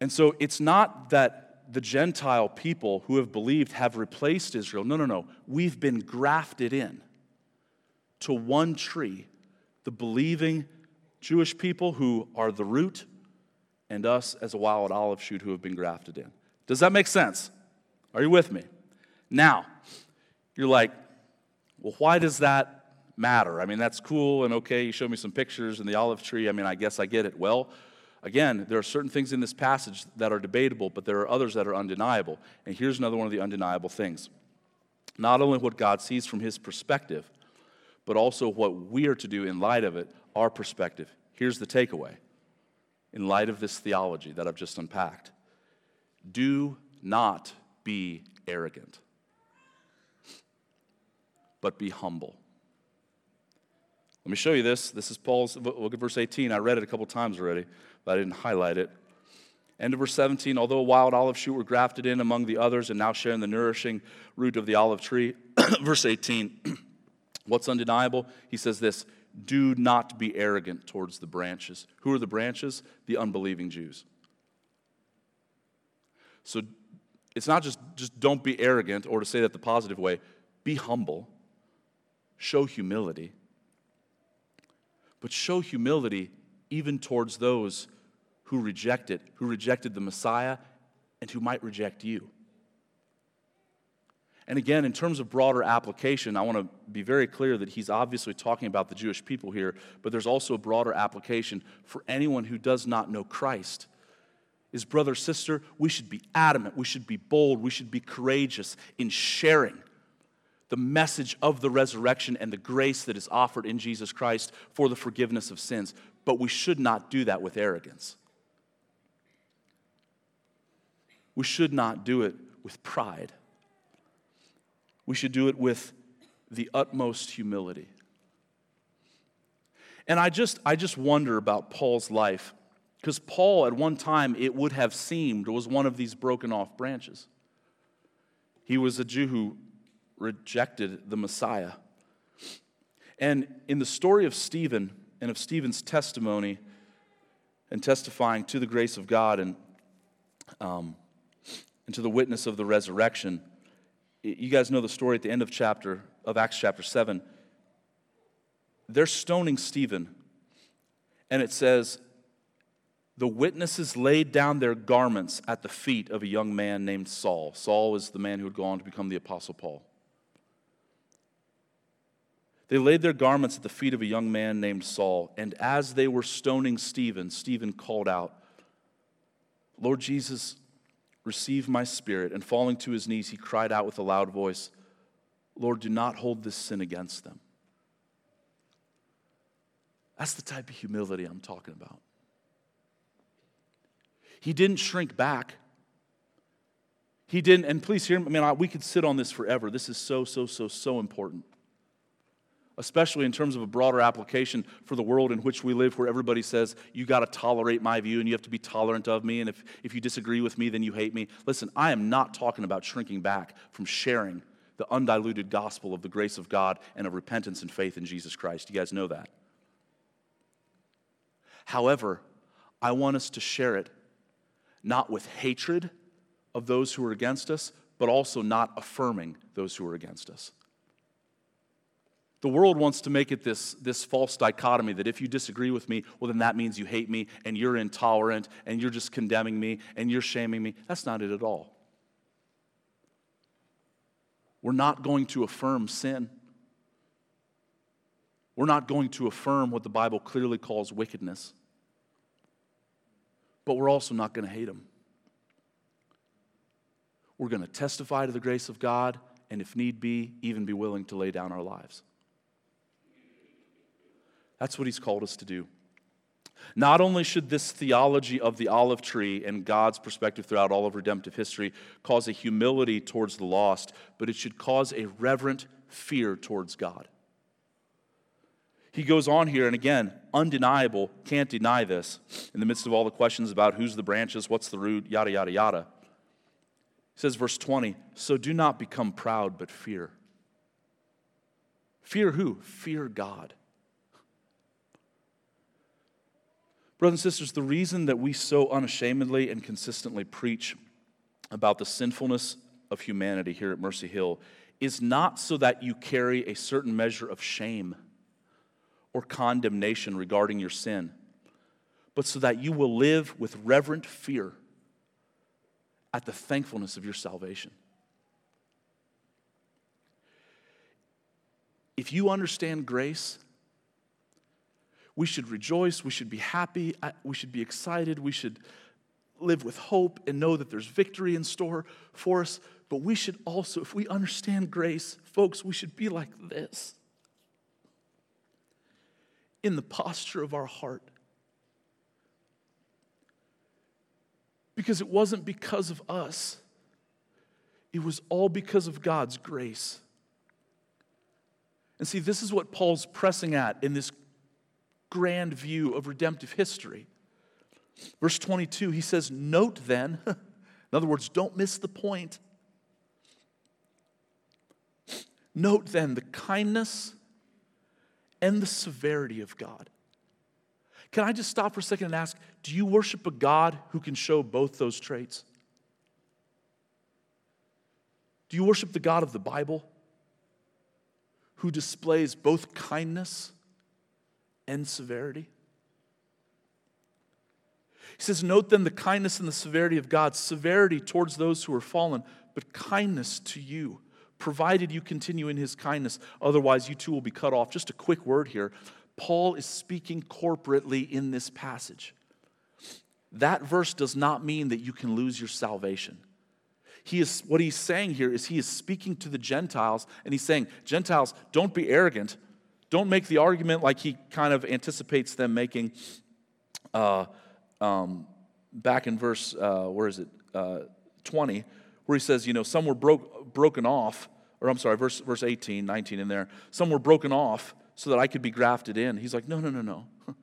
And so it's not that the Gentile people who have believed have replaced Israel. No, no, no. We've been grafted in to one tree, the believing Jewish people who are the root, and us as a wild olive shoot who have been grafted in. Does that make sense? Are you with me? Now, you're like, well, why does that matter? I mean, that's cool and okay. You show me some pictures in the olive tree. I mean, I guess I get it. Well, Again, there are certain things in this passage that are debatable, but there are others that are undeniable. And here's another one of the undeniable things not only what God sees from his perspective, but also what we are to do in light of it, our perspective. Here's the takeaway in light of this theology that I've just unpacked do not be arrogant, but be humble. Let me show you this. This is Paul's, look at verse 18. I read it a couple times already but I didn't highlight it. End of verse 17, although a wild olive shoot were grafted in among the others and now sharing the nourishing root of the olive tree. *clears throat* verse 18, *clears throat* what's undeniable? He says this do not be arrogant towards the branches. Who are the branches? The unbelieving Jews. So it's not just, just don't be arrogant, or to say that the positive way, be humble, show humility. But show humility even towards those who reject it, who rejected the Messiah, and who might reject you. And again, in terms of broader application, I want to be very clear that he's obviously talking about the Jewish people here, but there's also a broader application for anyone who does not know Christ. Is brother, sister, we should be adamant, we should be bold, we should be courageous in sharing the message of the resurrection and the grace that is offered in Jesus Christ for the forgiveness of sins. But we should not do that with arrogance. We should not do it with pride. We should do it with the utmost humility. And I just, I just wonder about Paul's life, because Paul, at one time, it would have seemed, was one of these broken off branches. He was a Jew who rejected the Messiah. And in the story of Stephen and of Stephen's testimony and testifying to the grace of God and, um, and to the witness of the resurrection, you guys know the story at the end of chapter of Acts chapter 7. They're stoning Stephen. And it says, the witnesses laid down their garments at the feet of a young man named Saul. Saul is the man who would go on to become the Apostle Paul. They laid their garments at the feet of a young man named Saul, and as they were stoning Stephen, Stephen called out, Lord Jesus, receive my spirit. And falling to his knees, he cried out with a loud voice, Lord, do not hold this sin against them. That's the type of humility I'm talking about. He didn't shrink back. He didn't, and please hear me, I mean, we could sit on this forever. This is so, so, so, so important especially in terms of a broader application for the world in which we live, where everybody says, you got to tolerate my view and you have to be tolerant of me, and if, if you disagree with me, then you hate me. Listen, I am not talking about shrinking back from sharing the undiluted gospel of the grace of God and of repentance and faith in Jesus Christ. You guys know that. However, I want us to share it not with hatred of those who are against us, but also not affirming those who are against us. The world wants to make it this, this false dichotomy that if you disagree with me, well, then that means you hate me and you're intolerant and you're just condemning me and you're shaming me. That's not it at all. We're not going to affirm sin. We're not going to affirm what the Bible clearly calls wickedness. But we're also not going to hate them. We're going to testify to the grace of God and, if need be, even be willing to lay down our lives. That's what he's called us to do. Not only should this theology of the olive tree and God's perspective throughout all of redemptive history cause a humility towards the lost, but it should cause a reverent fear towards God. He goes on here, and again, undeniable, can't deny this, in the midst of all the questions about who's the branches, what's the root, yada, yada, yada. He says, verse 20, so do not become proud, but fear. Fear who? Fear God. Brothers and sisters, the reason that we so unashamedly and consistently preach about the sinfulness of humanity here at Mercy Hill is not so that you carry a certain measure of shame or condemnation regarding your sin, but so that you will live with reverent fear at the thankfulness of your salvation. If you understand grace, we should rejoice, we should be happy, we should be excited, we should live with hope and know that there's victory in store for us. But we should also, if we understand grace, folks, we should be like this in the posture of our heart. Because it wasn't because of us, it was all because of God's grace. And see, this is what Paul's pressing at in this grand view of redemptive history. Verse 22, he says, Note then, *laughs* in other words, don't miss the point. Note then the kindness and the severity of God. Can I just stop for a second and ask do you worship a God who can show both those traits? Do you worship the God of the Bible who displays both kindness and severity. He says, Note then the kindness and the severity of God, severity towards those who are fallen, but kindness to you, provided you continue in his kindness. Otherwise, you too will be cut off. Just a quick word here. Paul is speaking corporately in this passage. That verse does not mean that you can lose your salvation. He is, what he's saying here is he is speaking to the Gentiles, and he's saying, Gentiles, don't be arrogant. Don't make the argument like he kind of anticipates them making uh, um, back in verse, uh, where is it, uh, 20, where he says, you know, some were broke, broken off, or I'm sorry, verse, verse 18, 19 in there, some were broken off so that I could be grafted in. He's like, no, no, no, no. *laughs*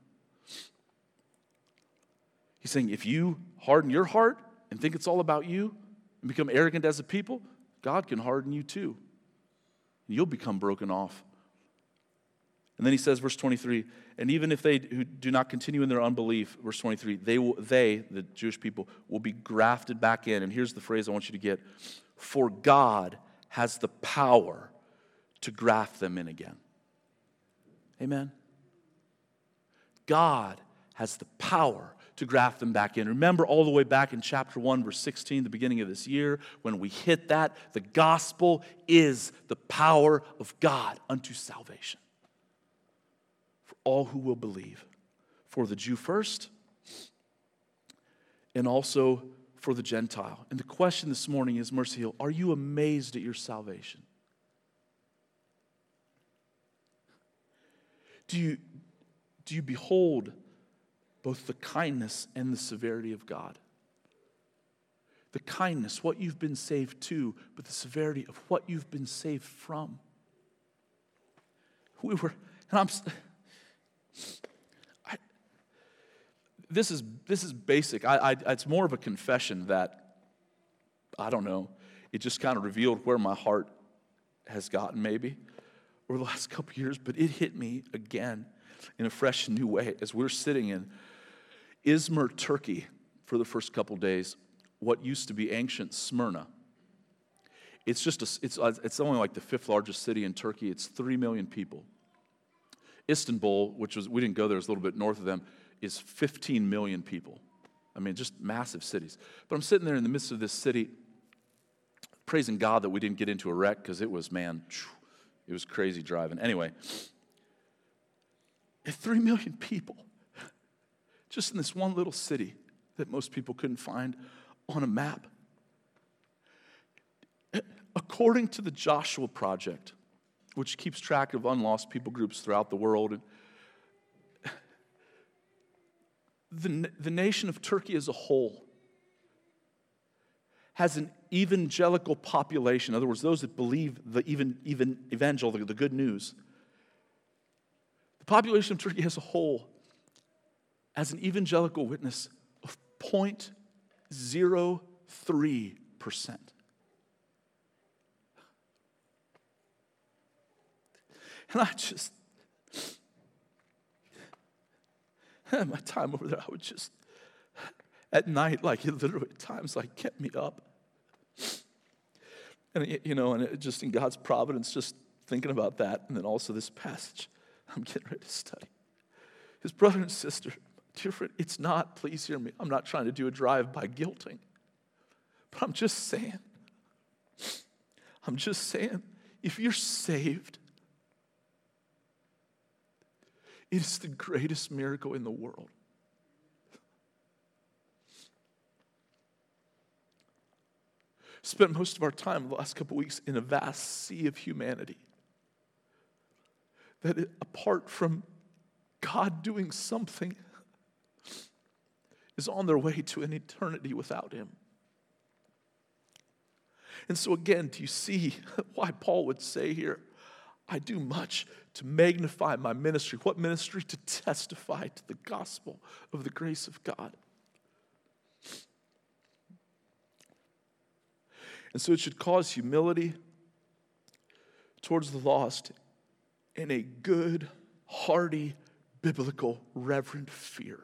He's saying, if you harden your heart and think it's all about you and become arrogant as a people, God can harden you too. You'll become broken off And then he says, verse 23, and even if they who do not continue in their unbelief, verse 23, they, will, they, the Jewish people, will be grafted back in. And here's the phrase I want you to get For God has the power to graft them in again. Amen? God has the power to graft them back in. Remember all the way back in chapter 1, verse 16, the beginning of this year, when we hit that, the gospel is the power of God unto salvation all who will believe. For the Jew first, and also for the Gentile. And the question this morning is Mercy Hill, are you amazed at your salvation? Do you, do you behold both the kindness and the severity of God? The kindness, what you've been saved to, but the severity of what you've been saved from. We were, and I'm, I, this is this is basic. I, I, it's more of a confession that I don't know. It just kind of revealed where my heart has gotten, maybe over the last *laughs* couple years, but it hit me again in a fresh new way as we're sitting in Izmir, Turkey, for the first couple days, what used to be ancient Smyrna. It's just a, it's, uh, it's only like the fifth largest city in Turkey. It's three million people. Istanbul, which was we didn't go there, it's a little bit north of them, is 15 million people. I mean, just massive cities. But I'm sitting there in the midst of this city, praising God that we didn't get into a wreck because it was man. It was crazy driving. Anyway, three million people just in this one little city that most people couldn't find on a map. According to the Joshua Project, which keeps track of unlost people groups throughout the world, And *laughs* the, the nation of Turkey as a whole has an evangelical population. In other words, those that believe the even, even evangel, the, the good news. The population of Turkey as a whole has an evangelical witness of 0.03%. And I just, my time over there, I would just, at night, like it literally at times, like kept me up. And, you know, and it just in God's providence, just thinking about that. And then also this passage I'm getting ready to study. His brother and sister, dear friend, it's not, please hear me, I'm not trying to do a drive by guilting. But I'm just saying, I'm just saying, if you're saved, it is the greatest miracle in the world. spent most of our time the last couple weeks in a vast sea of humanity. That it, apart from God doing something, is on their way to an eternity without Him. And so, again, do you see *laughs* why Paul would say here, I do much to magnify my ministry? What ministry? To testify to the gospel of the grace of God. And so it should cause humility towards the lost and a good, hearty, biblical, reverent fear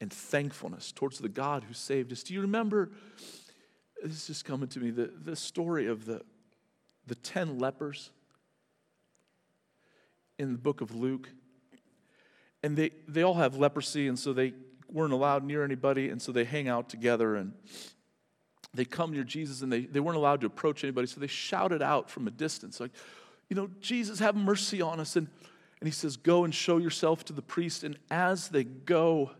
and thankfulness towards the God who saved us. Do you remember? This is coming to me the, the story of the, the 10 lepers in the book of Luke. And they, they all have leprosy, and so they weren't allowed near anybody, and so they hang out together. And they come near Jesus and they, they weren't allowed to approach anybody, so they shouted out from a distance, like, you know, Jesus, have mercy on us. And, and he says, Go and show yourself to the priest. And as they go,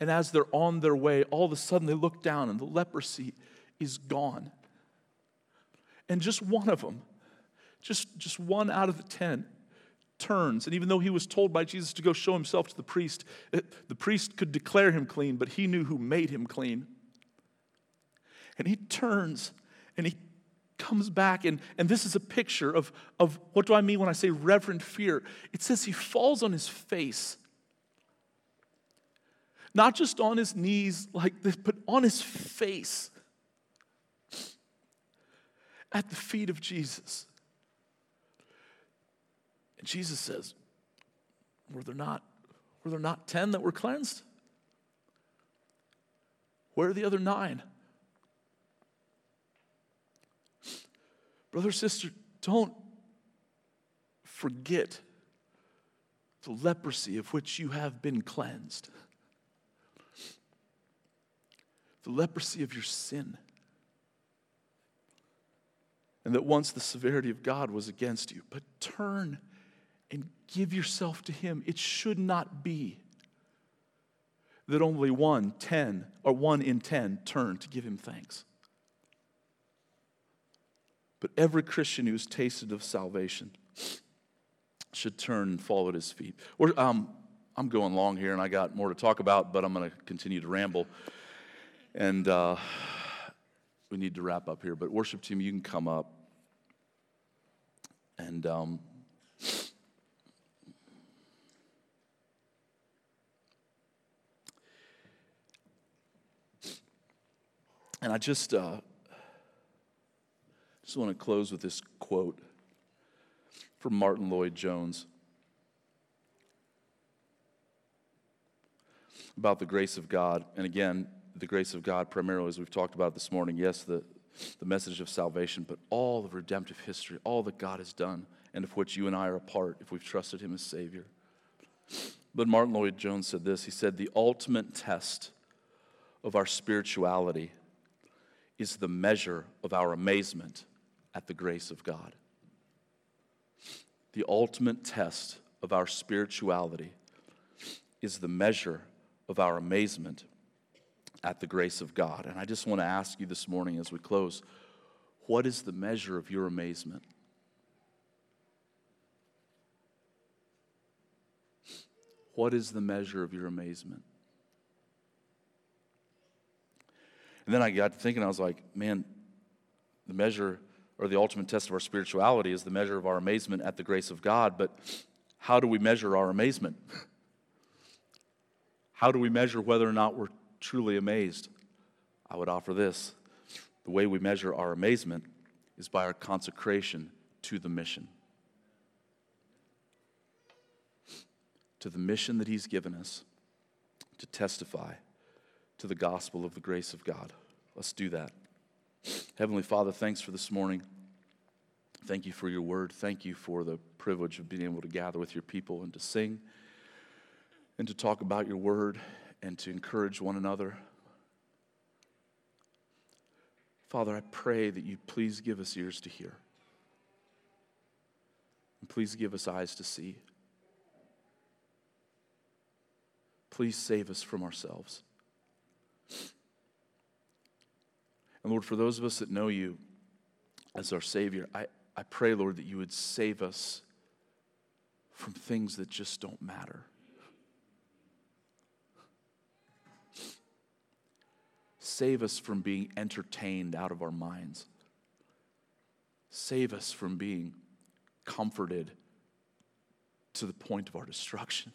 and as they're on their way, all of a sudden they look down and the leprosy is gone. And just one of them, just, just one out of the ten, turns. And even though he was told by Jesus to go show himself to the priest, eh, the priest could declare him clean, but he knew who made him clean. And he turns and he comes back. And, and this is a picture of, of what do I mean when I say reverent fear? It says he falls on his face. Not just on his knees like this, but on his face at the feet of Jesus. And Jesus says, Were there not, were there not 10 that were cleansed? Where are the other nine? Brother, sister, don't forget the leprosy of which you have been cleansed, the leprosy of your sin. And that once the severity of God was against you, but turn and give yourself to Him. It should not be that only one, ten, or one in ten turn to give Him thanks. But every Christian who's tasted of salvation should turn and fall at his feet. Um, I'm going long here and I got more to talk about, but I'm going to continue to ramble. And uh, we need to wrap up here. But, worship team, you can come up. And. Um, and I just uh, just want to close with this quote from Martyn Lloyd-Jones about the grace of God. And again, the grace of God, primarily, as we've talked about this morning, yes, the, the message of salvation, but all of redemptive history, all that God has done, and of which you and I are a part if we've trusted Him as Savior. But Martyn Lloyd-Jones said this He said, The ultimate test of our spirituality is the measure of our amazement at the grace of God. The ultimate test of our spirituality is the measure of our amazement at the grace of God. And I just want to ask you this morning as we close what is the measure of your amazement? What is the measure of your amazement? And then I got to thinking, I was like, man, the measure or the ultimate test of our spirituality is the measure of our amazement at the grace of God. But how do we measure our amazement? How do we measure whether or not we're truly amazed? I would offer this the way we measure our amazement is by our consecration to the mission. To the mission that He's given us to testify to the gospel of the grace of God. Let's do that. Heavenly Father, thanks for this morning. Thank you for your word. Thank you for the privilege of being able to gather with your people and to sing and to talk about your word and to encourage one another. Father, I pray that you please give us ears to hear. And please give us eyes to see. Please save us from ourselves. And Lord, for those of us that know you as our Savior, I, I pray, Lord, that you would save us from things that just don't matter. Save us from being entertained out of our minds. Save us from being comforted to the point of our destruction.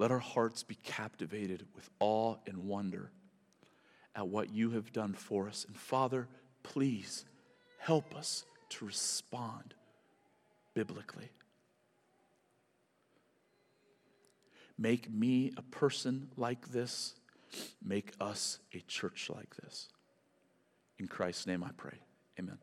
Let our hearts be captivated with awe and wonder at what you have done for us. And Father, please help us to respond biblically. Make me a person like this. Make us a church like this. In Christ's name I pray. Amen.